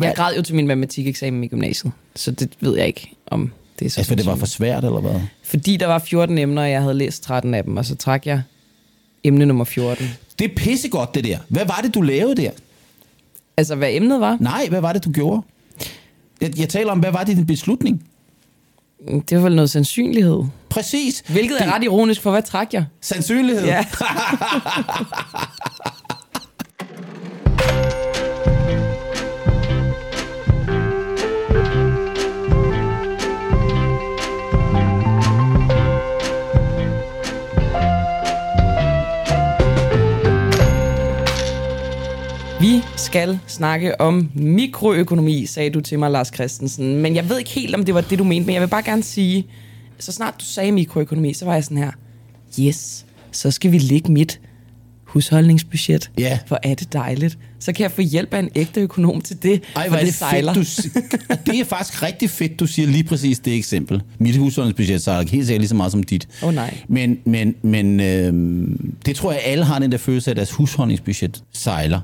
Jeg græd jo til min matematikeksamen i gymnasiet, så det ved jeg ikke, om det er så Altså, for det var for svært, eller hvad? Fordi der var 14 emner, og jeg havde læst 13 af dem, og så trak jeg emne nummer 14. Det er pissegodt, det der. Hvad var det, du lavede der? Altså, hvad emnet var, Nej, hvad var det, du gjorde? Jeg, jeg taler om, hvad var det din beslutning? det var vel noget sandsynlighed. Præcis. Hvilket er Det- ret ironisk, for hvad trak jeg? Sandsynlighed. Ja. Vi skal snakke om mikroøkonomi, sagde du til mig, Lars Christensen. Men jeg ved ikke helt, om det var det, du mente, men jeg vil bare gerne sige, så snart du sagde mikroøkonomi, så var jeg sådan her, yes, så skal vi lægge mit husholdningsbudget. Ja. Hvor er det dejligt. Så kan jeg få hjælp af en ægte økonom til det, Ej, for hvor er det sejler. fedt, du, det er faktisk rigtig fedt, du siger lige præcis det eksempel. Mit husholdningsbudget sejler helt sikkert lige så meget som dit. Åh, nej. Men, men, men øh, det tror jeg, alle har den der følelse af, at deres husholdningsbudget sejler.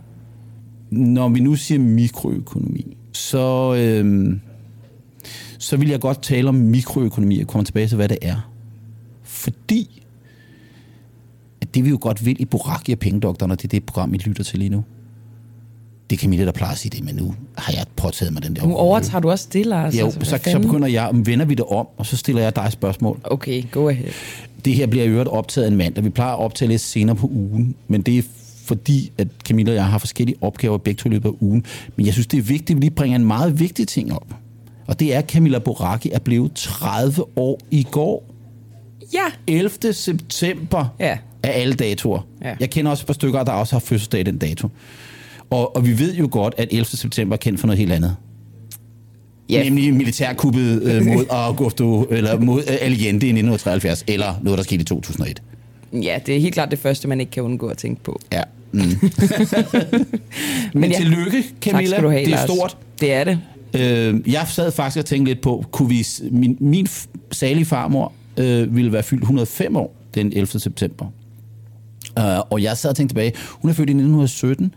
Når vi nu siger mikroøkonomi, så, øh, så vil jeg godt tale om mikroøkonomi og komme tilbage til, hvad det er. Fordi at det vi jo godt vil i Boraki og Pengedoktoren, og det er det program, I lytter til lige nu. Det er Camilla, der plejer at sige det, men nu har jeg påtaget mig den der. Nu overtager du også det, Lars. Jo, Altså, så, så begynder jeg, vender vi det om, og så stiller jeg dig spørgsmål. Okay, go ahead. Det her bliver i øvrigt optaget en mandag. Vi plejer at optage lidt senere på ugen, men det er fordi, at Camilla og jeg har forskellige opgaver begge to i løbet af ugen. Men jeg synes, det er vigtigt, at vi lige bringer en meget vigtig ting op. Og det er, at Camilla Boraki er blevet 30 år i går. Ja. 11. september Ja. af alle datoer. Ja. Jeg kender også et par stykker, der også har fødselsdag den dato. Og, og vi ved jo godt, at 11. september er kendt for noget helt andet. Ja. Nemlig militærkuppet øh, mod Augusto, eller mod øh, Allende i 1973, eller noget, der skete i 2001. Ja, det er helt klart det første, man ikke kan undgå at tænke på. Ja. Mm. Men, ja. tillykke, Camilla. tak skal du have, det er Lars. stort. Det er det. Øh, jeg sad faktisk og tænkte lidt på, kunne vi, min, min salige farmor øh, ville være fyldt 105 år den 11. september. Uh, og jeg sad og tænkte tilbage, hun er født i 1917,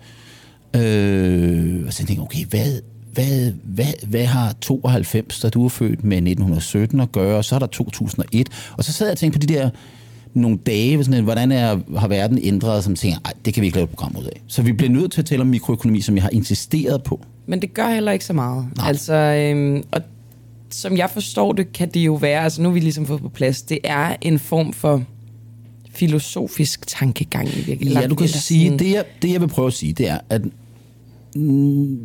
øh, og så tænkte jeg, okay, hvad, hvad, hvad, hvad har 92, da du er født med 1917 at gøre, og så er der 2001, og så sad jeg og tænkte på de der nogle dage, sådan, hvordan er, har verden ændret, som tænker, ej, det kan vi ikke lave et program ud af. Så vi bliver nødt til at tale om mikroøkonomi, som jeg har insisteret på. Men det gør heller ikke så meget. Nej. Altså, øhm, og som jeg forstår det, kan det jo være, altså nu er vi ligesom fået på plads, det er en form for filosofisk tankegang i virkeligheden. Ja, du kan sige, sådan- det jeg, det jeg vil prøve at sige, det er, at mm,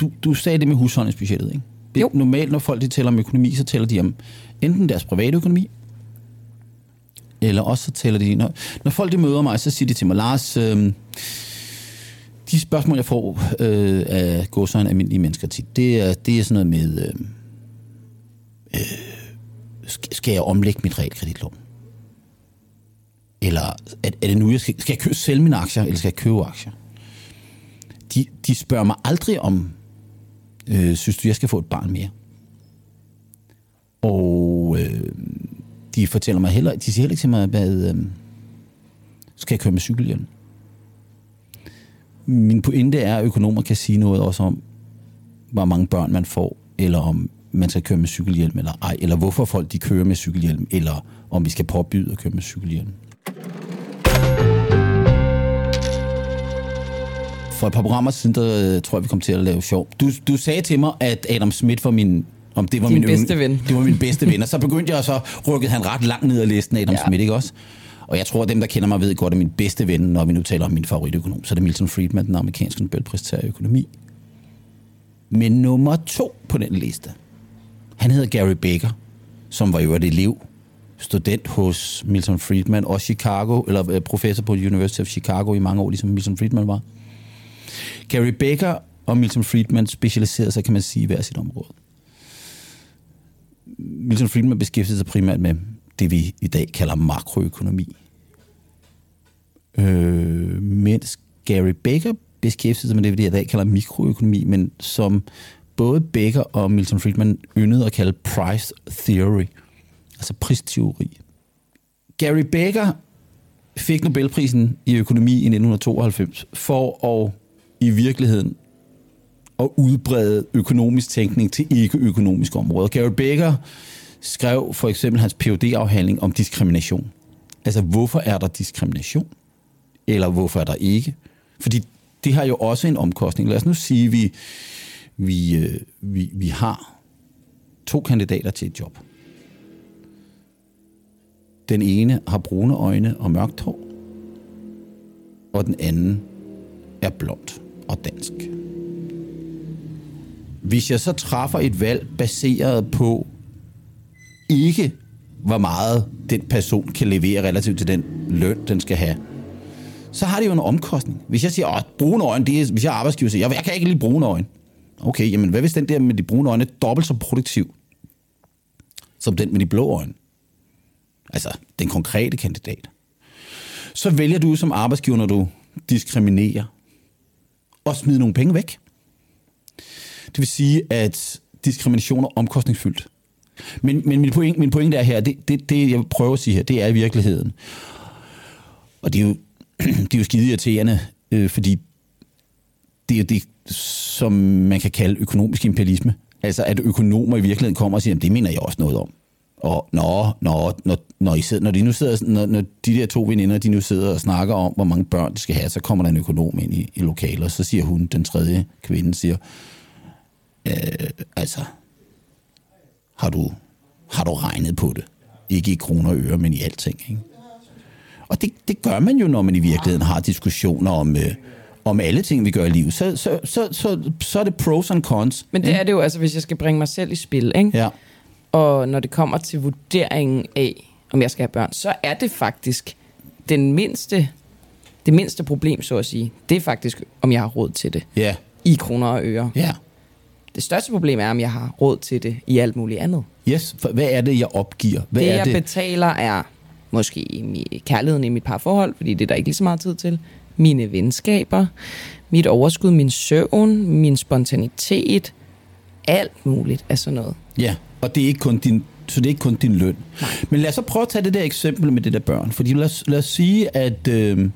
du, du sagde det med husholdningsbudgettet, ikke? Det, Jo. Normalt, når folk de taler om økonomi, så taler de om enten deres private økonomi, eller også så taler de... Når, når folk de møder mig, så siger de til mig, Lars, øh, de spørgsmål, jeg får øh, af godsøjne almindelige mennesker tit, det er, det er sådan noget med, øhm, øh, øh, skal, jeg omlægge mit realkreditlån? Eller er, er det nu, jeg skal, skal jeg købe, sælge mine aktier, eller skal jeg købe aktier? De, de spørger mig aldrig om, øh, synes du, jeg skal få et barn mere? Og øh, de fortæller mig heller, de siger heller ikke til mig, hvad, øh, skal jeg køre med cykelhjelm? Min pointe er, at økonomer kan sige noget også om, hvor mange børn man får, eller om man skal køre med cykelhjelm eller ej, eller hvorfor folk de kører med cykelhjelm, eller om vi skal påbyde at køre med cykelhjelm. For et par programmer siden, der øh, tror jeg, vi kom til at lave sjov. Du, du sagde til mig, at Adam Smith var min... Om det var Din min bedste ven. Det var min bedste ven. Og så begyndte jeg, og så rykkede han ret langt ned ad listen, Adam ja. Smith, ikke også? Og jeg tror, at dem, der kender mig, ved godt, at min bedste ven, når vi nu taler om min favoritøkonom, så er det Milton Friedman, den amerikanske Nobelpristager i økonomi. Men nummer to på den liste, han hedder Gary Baker, som var jo et elev, student hos Milton Friedman og Chicago, eller øh, professor på University of Chicago i mange år, ligesom Milton Friedman var. Gary Baker og Milton Friedman specialiserede sig, kan man sige, i hver sit område. Milton Friedman beskæftigede sig primært med det, vi i dag kalder makroøkonomi. Øh, mens Gary Baker beskæftigede sig med det, vi i dag kalder mikroøkonomi, men som både Baker og Milton Friedman yndede at kalde price theory, altså pristeori. Gary Baker fik Nobelprisen i økonomi i 1992 for at i virkeligheden at udbrede økonomisk tænkning til ikke-økonomiske områder. Gary Becker skrev for eksempel hans phd afhandling om diskrimination. Altså, hvorfor er der diskrimination? Eller hvorfor er der ikke? Fordi det har jo også en omkostning. Lad os nu sige, at vi, vi, øh, vi, vi har to kandidater til et job. Den ene har brune øjne og mørkt hår, og den anden er blond og dansk. Hvis jeg så træffer et valg baseret på ikke, hvor meget den person kan levere relativt til den løn, den skal have, så har det jo en omkostning. Hvis jeg siger, at brune øjne, det er, hvis jeg er arbejdsgiver, siger, jeg, jeg kan ikke lide brune øjne. Okay, jamen hvad hvis den der med de brune øjne er dobbelt så produktiv, som den med de blå øjne? Altså, den konkrete kandidat. Så vælger du som arbejdsgiver, når du diskriminerer, og smide nogle penge væk. Det vil sige, at diskrimination er omkostningsfyldt. Men, men min, pointe, min pointe er her, det, det, det jeg prøver at sige her, det er i virkeligheden. Og det er jo, det er jo skide irriterende, øh, fordi det er det, som man kan kalde økonomisk imperialisme. Altså at økonomer i virkeligheden kommer og siger, det mener jeg også noget om. Og når, når, når, når, I sidder, når, de nu sidder, når, når de der to veninder, de nu sidder og snakker om, hvor mange børn de skal have, så kommer der en økonom ind i, i lokalet, og så siger hun, den tredje kvinde, siger, øh, altså, har du, har du regnet på det? Ikke i kroner og øre, men i alting. Ikke? Og det, det gør man jo, når man i virkeligheden har diskussioner om, øh, om alle ting, vi gør i livet. Så, så, så, så, så er det pros and cons. Men det ikke? er det jo, altså hvis jeg skal bringe mig selv i spil, ikke? Ja. Og når det kommer til vurderingen af, om jeg skal have børn, så er det faktisk den mindste, det mindste problem, så at sige. Det er faktisk, om jeg har råd til det. Ja. I kroner og øre. Ja. Det største problem er, om jeg har råd til det i alt muligt andet. Yes, for hvad er det, jeg opgiver? Hvad det, er jeg det? betaler, er måske kærligheden i mit parforhold, fordi det er der ikke lige så meget tid til. Mine venskaber, mit overskud, min søvn, min spontanitet, alt muligt af sådan noget. Ja, og det er ikke kun din, så det er ikke kun din løn. Nej. Men lad os så prøve at tage det der eksempel med det der børn. Fordi lad os, lad os sige, at øh,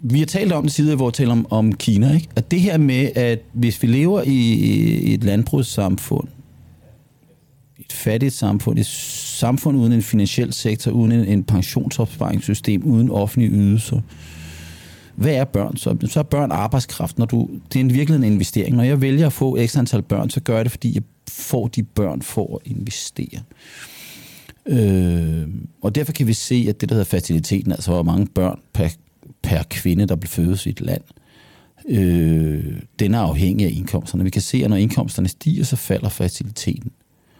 vi har talt om det side, hvor vi taler om, om Kina. Ikke? At det her med, at hvis vi lever i, i et landbrugssamfund, et fattigt samfund, et samfund uden en finansiel sektor, uden en, en pensionsopsparingssystem, uden offentlige ydelser, hvad er børn så? Så er børn arbejdskraft. Når du, det er en virkelig en investering. Når jeg vælger at få ekstra antal børn, så gør jeg det, fordi jeg får de børn for at investere. Øh, og derfor kan vi se, at det, der hedder fertiliteten, altså hvor mange børn per, per kvinde, der bliver fødes i et land, øh, den er afhængig af indkomsterne. Vi kan se, at når indkomsterne stiger, så falder fertiliteten.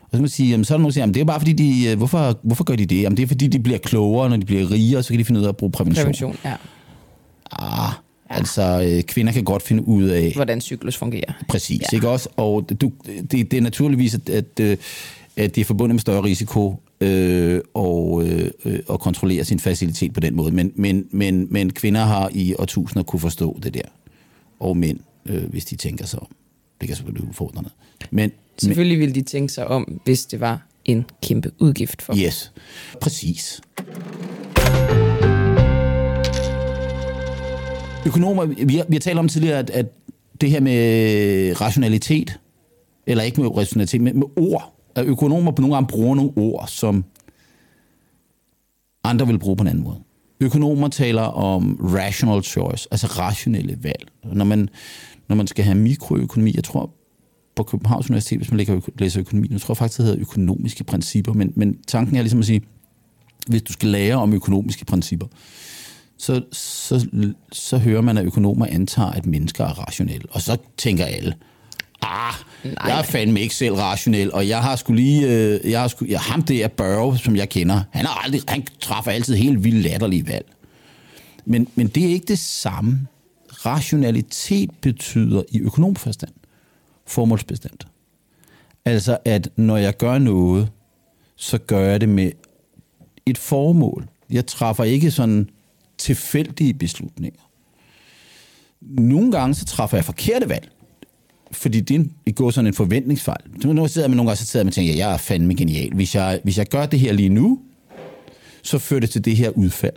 Og så kan man sige, jamen, så er der nogen, der siger, jamen, det er bare fordi, de, øh, hvorfor, hvorfor gør de det? Jamen, det er fordi, de bliver klogere, når de bliver rigere, så kan de finde ud af at bruge prævention. Prævention, ja. Ah, ja. altså øh, kvinder kan godt finde ud af... Hvordan cyklus fungerer. Præcis, ja. ikke også? Og du, det, det er naturligvis, at, at, øh, at det er forbundet med større risiko øh, og, øh, at kontrollere sin facilitet på den måde. Men, men, men, men kvinder har i årtusinder kunne forstå det der. Og mænd, øh, hvis de tænker sig om. Det kan selvfølgelig være udfordrende. Men, Selvfølgelig ville de tænke sig om, hvis det var en kæmpe udgift for dem. Yes, præcis. Økonomer, vi har, vi har talt om tidligere, at, at det her med rationalitet, eller ikke med rationalitet, men med ord, at økonomer på nogle gange bruger nogle ord, som andre vil bruge på en anden måde. Økonomer taler om rational choice, altså rationelle valg. Når man, når man skal have mikroøkonomi, jeg tror på Københavns Universitet, hvis man lægger, læser økonomi, jeg tror faktisk, det hedder økonomiske principper, men, men tanken er ligesom at sige, hvis du skal lære om økonomiske principper, så, så, så hører man, at økonomer antager, at mennesker er rationelle. Og så tænker alle, ah, Nej. jeg er fandme ikke selv rationel, og jeg har skulle lige, øh, jeg har skulle, jeg, ham der Børge, som jeg kender, han, har aldrig, han træffer altid helt vildt latterlige valg. Men, men det er ikke det samme. Rationalitet betyder i økonomforstand formålsbestemt. Altså, at når jeg gør noget, så gør jeg det med et formål. Jeg træffer ikke sådan tilfældige beslutninger. Nogle gange så træffer jeg forkerte valg, fordi det går sådan en forventningsfejl. Nu sidder man nogle gange så sidder man og tænker, jeg er fandme genial. Hvis jeg, hvis jeg gør det her lige nu, så fører det til det her udfald.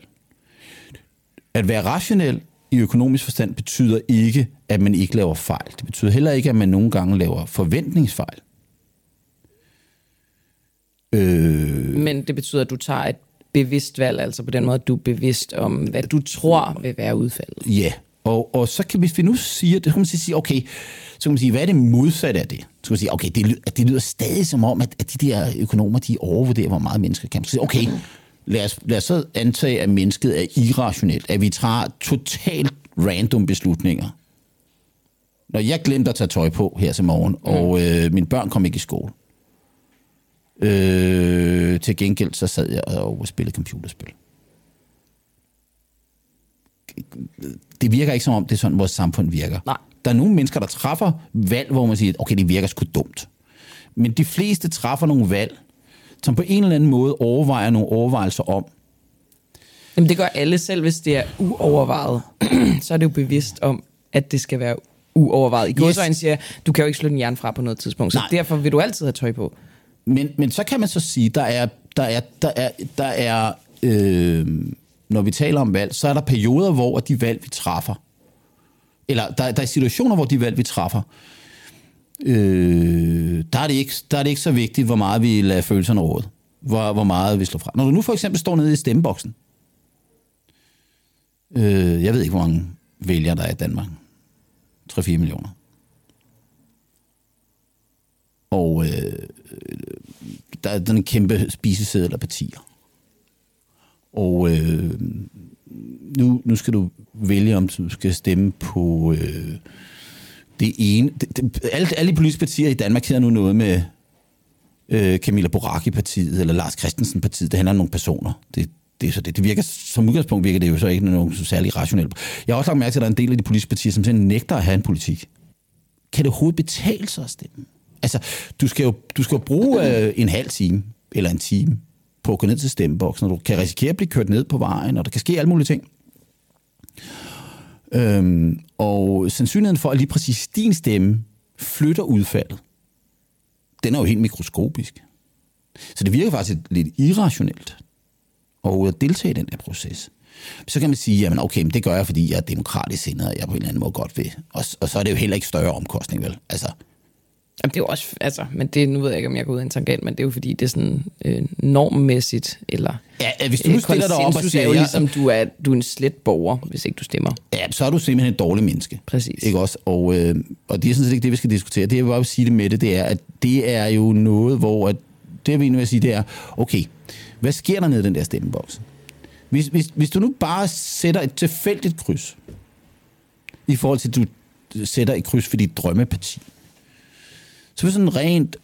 At være rationel i økonomisk forstand betyder ikke, at man ikke laver fejl. Det betyder heller ikke, at man nogle gange laver forventningsfejl. Øh... Men det betyder, at du tager et bevidst valg, altså på den måde, at du er bevidst om, hvad du tror vil være udfaldet. Ja, og, og så kan hvis vi nu sige, det kan man sige, okay, så kan man sige, hvad er det modsatte af det? Så kan man sige, okay, det, lyder, det lyder stadig som om, at, at de der økonomer, de overvurderer, hvor meget mennesker kan. Så sige, okay, lad os, lad os så antage, at mennesket er irrationelt, at vi tager totalt random beslutninger. Når jeg glemte at tage tøj på her til morgen, mm. og øh, mine børn kom ikke i skole, øh, til gengæld så sad jeg og spillede computerspil. Det virker ikke som om, det er sådan, vores samfund virker. Nej. Der er nogle mennesker, der træffer valg, hvor man siger, okay, det virker sgu dumt. Men de fleste træffer nogle valg, som på en eller anden måde overvejer nogle overvejelser om. Jamen det gør alle selv, hvis det er uovervejet. så er det jo bevidst om, at det skal være uovervejet. I godsøjne yes. siger du kan jo ikke slå den hjerne fra på noget tidspunkt, så Nej. derfor vil du altid have tøj på. Men, men så kan man så sige, der er, der er, der er, der er øh, når vi taler om valg, så er der perioder, hvor de valg, vi træffer, eller der, der er situationer, hvor de valg, vi træffer, øh, der, er det ikke, der er det ikke så vigtigt, hvor meget vi lader følelserne råde. Hvor, hvor meget vi slår fra. Når du nu for eksempel står nede i stemmeboksen, øh, jeg ved ikke, hvor mange vælgere der er i Danmark. 3-4 millioner. Og øh, der er den kæmpe spiseseddel af partier. Og øh, nu, nu skal du vælge, om du skal stemme på øh, det ene. Det, det, alle, alle de politiske partier i Danmark hedder nu noget med øh, Camilla Boraki-partiet eller Lars Christensen-partiet. Det handler om nogle personer. Det, det, er så det, det virker, som udgangspunkt virker det jo så ikke nogen så særlig rationelt. Jeg har også lagt mærke til, at der er en del af de politiske partier, som simpelthen nægter at have en politik. Kan det overhovedet betale sig at stemme? Altså, du skal jo, du skal jo bruge øh, en halv time eller en time på at gå ned til stemmeboksen, og du kan risikere at blive kørt ned på vejen, og der kan ske alle mulige ting. Øhm, og sandsynligheden for, at lige præcis din stemme flytter udfaldet, den er jo helt mikroskopisk. Så det virker faktisk lidt irrationelt at deltage i den der proces. Så kan man sige, jamen okay, men det gør jeg, fordi jeg er demokratisk sindet, og jeg på en eller anden måde godt vil. Og, og så er det jo heller ikke større omkostning, vel? Altså, Jamen, det er jo også, altså, men det, nu ved jeg ikke, om jeg går ud af en tangent, men det er jo fordi, det er sådan øh, normmæssigt, eller ja, hvis du øh, stiller dig op og siger, er jo ligesom, du er, du er en slet borger, hvis ikke du stemmer. Ja, så er du simpelthen et dårligt menneske. Præcis. Ikke også? Og, øh, og det er sådan set ikke det, vi skal diskutere. Det, jeg vil bare sige det med det, det er, at det er jo noget, hvor at, det, jeg vil vil sige, det er, okay, hvad sker der nede i den der stemmeboks? Hvis, hvis, hvis du nu bare sætter et tilfældigt kryds, i forhold til, at du sætter et kryds for dit drømmeparti, så vil sådan rent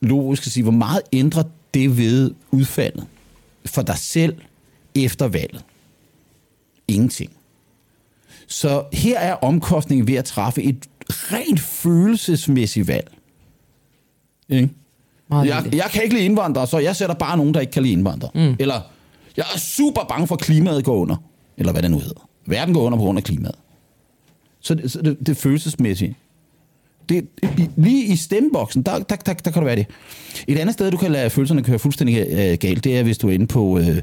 logisk at sige, hvor meget ændrer det ved udfaldet for dig selv efter valget? Ingenting. Så her er omkostningen ved at træffe et rent følelsesmæssigt valg. Ikke? Jeg, jeg kan ikke lide indvandrere, så jeg sætter bare nogen, der ikke kan lide indvandrere. Mm. Eller, jeg er super bange for, at klimaet går under. Eller hvad det nu hedder. Verden går under på grund af klimaet. Så det, så det, det følelsesmæssige det, lige i stemmeboksen, der, der, der, der kan du være det. Et andet sted, du kan lade følelserne køre fuldstændig øh, galt, det er, hvis du er inde på, øh,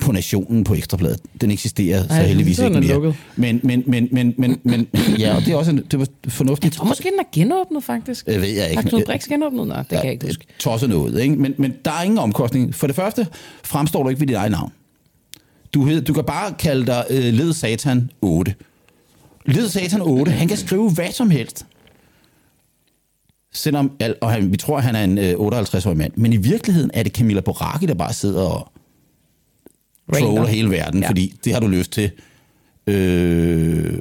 på Nationen på Ekstrabladet. Den eksisterer Ej, så heldigvis ikke mere. Men, men, men, men, men, men, ja, og det er også en, det var fornuftigt. Jeg tror måske, den er genåbnet, faktisk. Det ved jeg ikke. Har Knud Brix genåbnet? Nej, det ja, kan jeg ikke huske. Tosset noget, ikke? Men, men der er ingen omkostning. For det første fremstår du ikke ved dit eget navn. Du, hed, du kan bare kalde dig øh, Led Satan 8. Led Satan 8, han kan skrive hvad som helst selvom, og han, vi tror, at han er en øh, 58-årig mand, men i virkeligheden er det Camilla Boracchi, der bare sidder og troller hele verden, ja. fordi det har du lyst til, øh,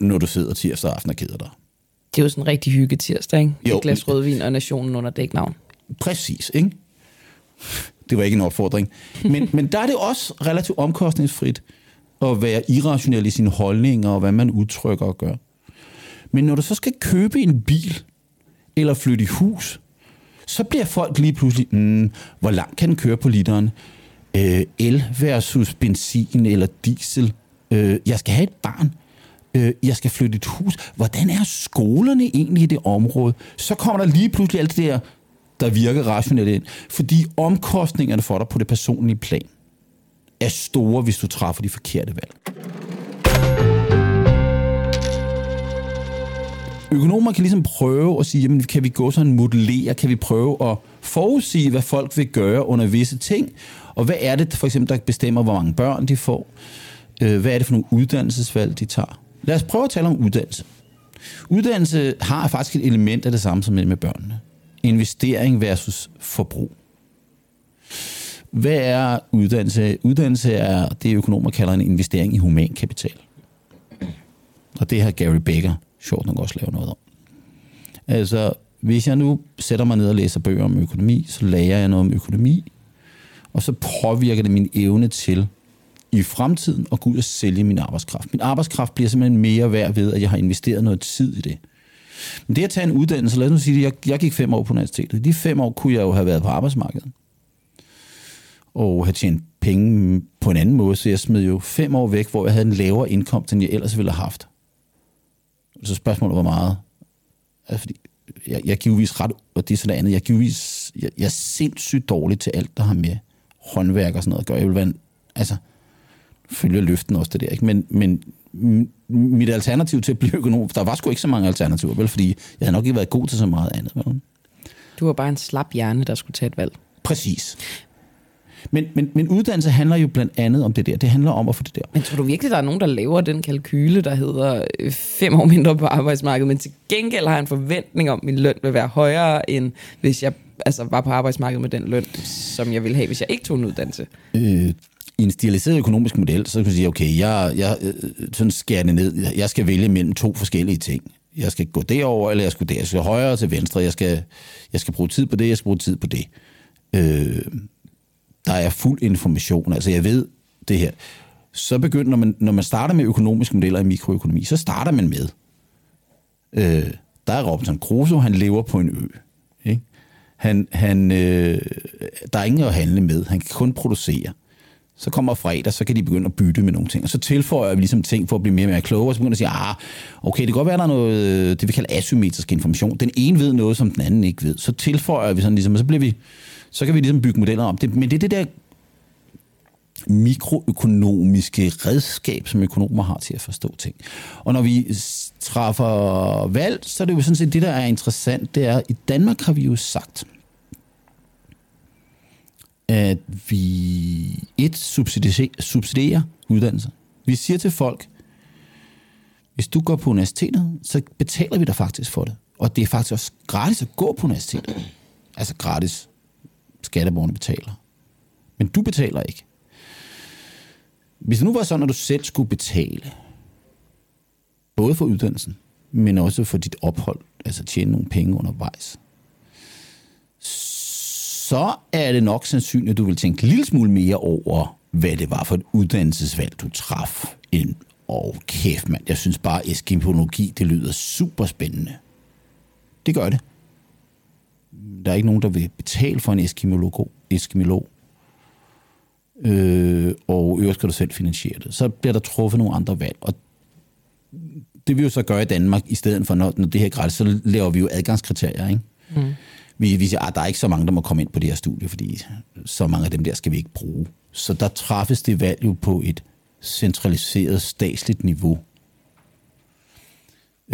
når du sidder tirsdag aften og keder dig. Det er jo sådan en rigtig hygge tirsdag, ikke? Jo. Et glas rødvin og nationen under dæknavn. Præcis, ikke? Det var ikke en opfordring. Men, men der er det også relativt omkostningsfrit at være irrationel i sine holdninger og hvad man udtrykker og gør. Men når du så skal købe en bil, eller flytte i hus, så bliver folk lige pludselig, mm, hvor langt kan den køre på literen? Øh, el versus benzin eller diesel. Øh, jeg skal have et barn. Øh, jeg skal flytte et hus. Hvordan er skolerne egentlig i det område? Så kommer der lige pludselig alt det der, der virker rationelt ind. Fordi omkostningerne for dig på det personlige plan er store, hvis du træffer de forkerte valg. Økonomer kan ligesom prøve at sige, jamen, kan vi gå sådan modellere, kan vi prøve at forudsige, hvad folk vil gøre under visse ting, og hvad er det for eksempel, der bestemmer, hvor mange børn de får, øh, hvad er det for nogle uddannelsesvalg, de tager. Lad os prøve at tale om uddannelse. Uddannelse har faktisk et element af det samme som med børnene. Investering versus forbrug. Hvad er uddannelse? Uddannelse er det, økonomer kalder en investering i human kapital. Og det har Gary Becker sjovt nok også lave noget om. Altså, hvis jeg nu sætter mig ned og læser bøger om økonomi, så lærer jeg noget om økonomi, og så påvirker det min evne til i fremtiden at gå ud og sælge min arbejdskraft. Min arbejdskraft bliver simpelthen mere værd ved, at jeg har investeret noget tid i det. Men det at tage en uddannelse, lad os nu sige, at jeg, jeg gik fem år på universitetet. De fem år kunne jeg jo have været på arbejdsmarkedet. Og have tjent penge på en anden måde, så jeg smed jo fem år væk, hvor jeg havde en lavere indkomst, end jeg ellers ville have haft. Så spørgsmålet var meget. Altså, fordi jeg, jeg givetvis ret, og det er sådan andet, jeg givetvis, jeg, jeg er sindssygt dårlig til alt, der har med håndværk og sådan noget at gøre. Jeg vil være en, altså, følge løften også det der, ikke? Men, men mit alternativ til at blive økonom, der var sgu ikke så mange alternativer, vel? Fordi jeg havde nok ikke været god til så meget andet, vel? Du var bare en slap hjerne, der skulle tage et valg. Præcis. Men, men, men uddannelse handler jo blandt andet om det der. Det handler om at få det der. Men tror du virkelig, der er nogen, der laver den kalkyle, der hedder øh, fem år mindre på arbejdsmarkedet, men til gengæld har en forventning om, at min løn vil være højere, end hvis jeg altså, var på arbejdsmarkedet med den løn, som jeg ville have, hvis jeg ikke tog en uddannelse? Øh, i en stiliseret økonomisk model, så kan du sige, okay, jeg, jeg øh, sådan skærer det ned. Jeg skal vælge mellem to forskellige ting. Jeg skal gå derover, eller jeg skal der. Jeg skal højre til venstre. Jeg skal, jeg skal bruge tid på det, jeg skal bruge tid på det. Øh, der er fuld information. Altså, jeg ved det her. Så begynder, når man, når man starter med økonomiske modeller i mikroøkonomi, så starter man med, øh, der er Robinson Crusoe, han lever på en ø. Ikke? Han, han, øh, der er ingen at handle med. Han kan kun producere. Så kommer fredag, så kan de begynde at bytte med nogle ting. Og så tilføjer vi ligesom ting for at blive mere og mere klogere. Så begynder at sige, ah, okay, det kan godt være, der er noget, øh, det vi kalder asymmetrisk information. Den ene ved noget, som den anden ikke ved. Så tilføjer vi sådan ligesom, og så bliver vi, så kan vi ligesom bygge modeller om det. Men det er det der mikroøkonomiske redskab, som økonomer har til at forstå ting. Og når vi træffer valg, så er det jo sådan set det, der er interessant, det er, i Danmark har vi jo sagt, at vi et subsidierer, subsidierer uddannelse. Vi siger til folk, hvis du går på universitetet, så betaler vi dig faktisk for det. Og det er faktisk også gratis at gå på universitetet. Altså gratis. Skatteborgerne betaler. Men du betaler ikke. Hvis det nu var sådan, at du selv skulle betale, både for uddannelsen, men også for dit ophold, altså tjene nogle penge undervejs, så er det nok sandsynligt, at du vil tænke en lille smule mere over, hvad det var for et uddannelsesvalg, du traf. End, og kæft mand, jeg synes bare, eskimologi, det lyder super spændende. Det gør det. Der er ikke nogen, der vil betale for en eskimolog. eskimolog. Øh, og øvrigt skal du selv finansiere det. Så bliver der truffet nogle andre valg. Og det vi jo så gøre i Danmark, i stedet for, når, når det her gratis, så laver vi jo adgangskriterier, ikke? Mm vi, vi siger, at ah, der er ikke så mange, der må komme ind på det her studie, fordi så mange af dem der skal vi ikke bruge. Så der træffes det valg jo på et centraliseret statsligt niveau.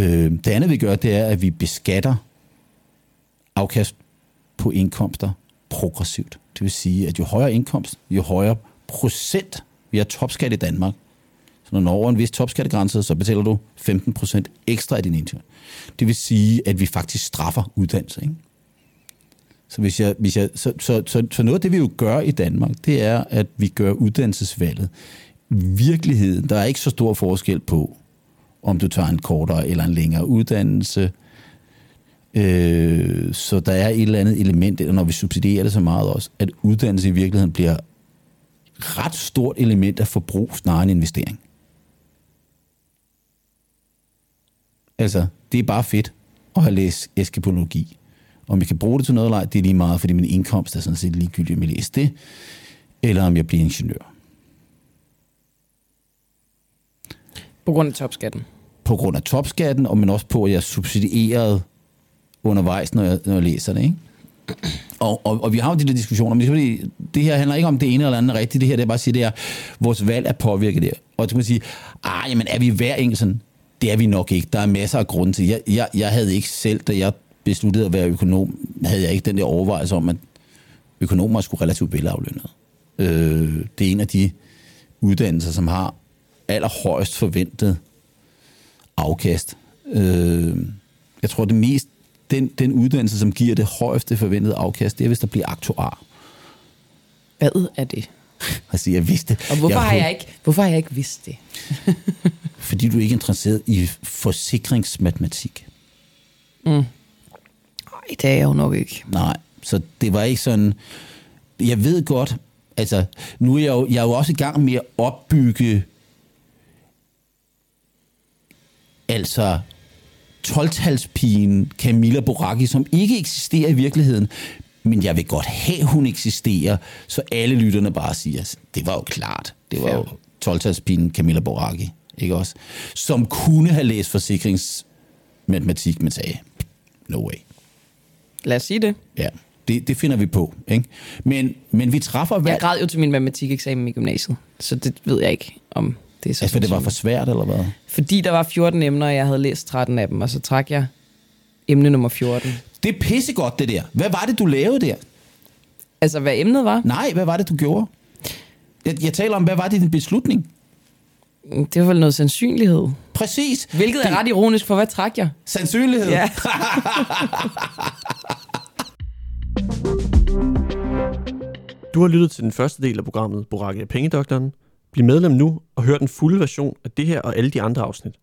Øh, det andet vi gør, det er, at vi beskatter afkast på indkomster progressivt. Det vil sige, at jo højere indkomst, jo højere procent, vi har topskat i Danmark. Så når du når over en vis topskattegrænse, så betaler du 15% ekstra af din indtægt. Det vil sige, at vi faktisk straffer uddannelse. Ikke? Så, hvis jeg, hvis jeg, så, så, så, så noget af det, vi jo gør i Danmark, det er, at vi gør uddannelsesvalget. Virkeligheden, der er ikke så stor forskel på, om du tager en kortere eller en længere uddannelse. Øh, så der er et eller andet element, når vi subsidierer det så meget også, at uddannelse i virkeligheden bliver ret stort element af forbrug snarere end investering. Altså, det er bare fedt at have læst eskapologi. Om jeg kan bruge det til noget eller ej, det er lige meget, fordi min indkomst er sådan set ligegyldig, om jeg læser det, eller om jeg bliver ingeniør. På grund af topskatten? På grund af topskatten, og men også på, at jeg er subsidieret undervejs, når jeg, når jeg læser det. Ikke? Og, og, og vi har jo de der diskussioner, men det, det her handler ikke om det ene eller andet rigtigt. Det her det er bare at sige, det er, vores valg er påvirket der. Og så kan man sige, ah, jamen er vi hver enkelt sådan? det er vi nok ikke. Der er masser af grunde til. Jeg, jeg, jeg havde ikke selv, da jeg besluttede at være økonom, havde jeg ikke den der overvejelse om, at økonomer skulle relativt velaflønnet. Øh, det er en af de uddannelser, som har allerhøjst forventet afkast. Øh, jeg tror, det mest den, den uddannelse, som giver det højeste forventede afkast, det er, hvis der bliver aktuar. Hvad er det? Altså, jeg vidste... Og hvorfor, jeg, har jeg ikke, hvorfor har jeg ikke vidst det? fordi du er ikke interesseret i forsikringsmatematik. Nej, det er jeg jo nok ikke. Nej, så det var ikke sådan... Jeg ved godt, altså, nu er jeg jo, jeg er jo også i gang med at opbygge altså 12-talspigen Camilla Boracchi, som ikke eksisterer i virkeligheden, men jeg vil godt have, hun eksisterer, så alle lytterne bare siger, det var jo klart, det var jo 12-talspigen Camilla Boracchi, ikke også? Som kunne have læst forsikringsmatematik, men sagde, no way. Lad os sige det. Ja, det, det finder vi på. Ikke? Men, men vi træffer hver... Jeg græd jo til min matematikeksamen i gymnasiet, så det ved jeg ikke, om det er så Altså, det var for svært, eller hvad? Fordi der var 14 emner, og jeg havde læst 13 af dem, og så trak jeg emne nummer 14. Det er pissegodt, det der. Hvad var det, du lavede der? Altså, hvad emnet var, Nej, hvad var det, du gjorde? Jeg, jeg taler om, hvad var det din beslutning? det var vel noget sandsynlighed. Præcis. Hvilket er Det- ret ironisk, for hvad trak jeg? Sandsynlighed. Ja. Du har lyttet til den første del af programmet Boracke af Pengedoktoren. Bliv medlem nu og hør den fulde version af det her og alle de andre afsnit.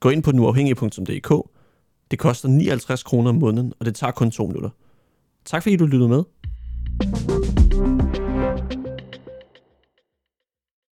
Gå ind på nuafhængig.dk. Det koster 59 kroner om måneden, og det tager kun to minutter. Tak fordi du lyttede med.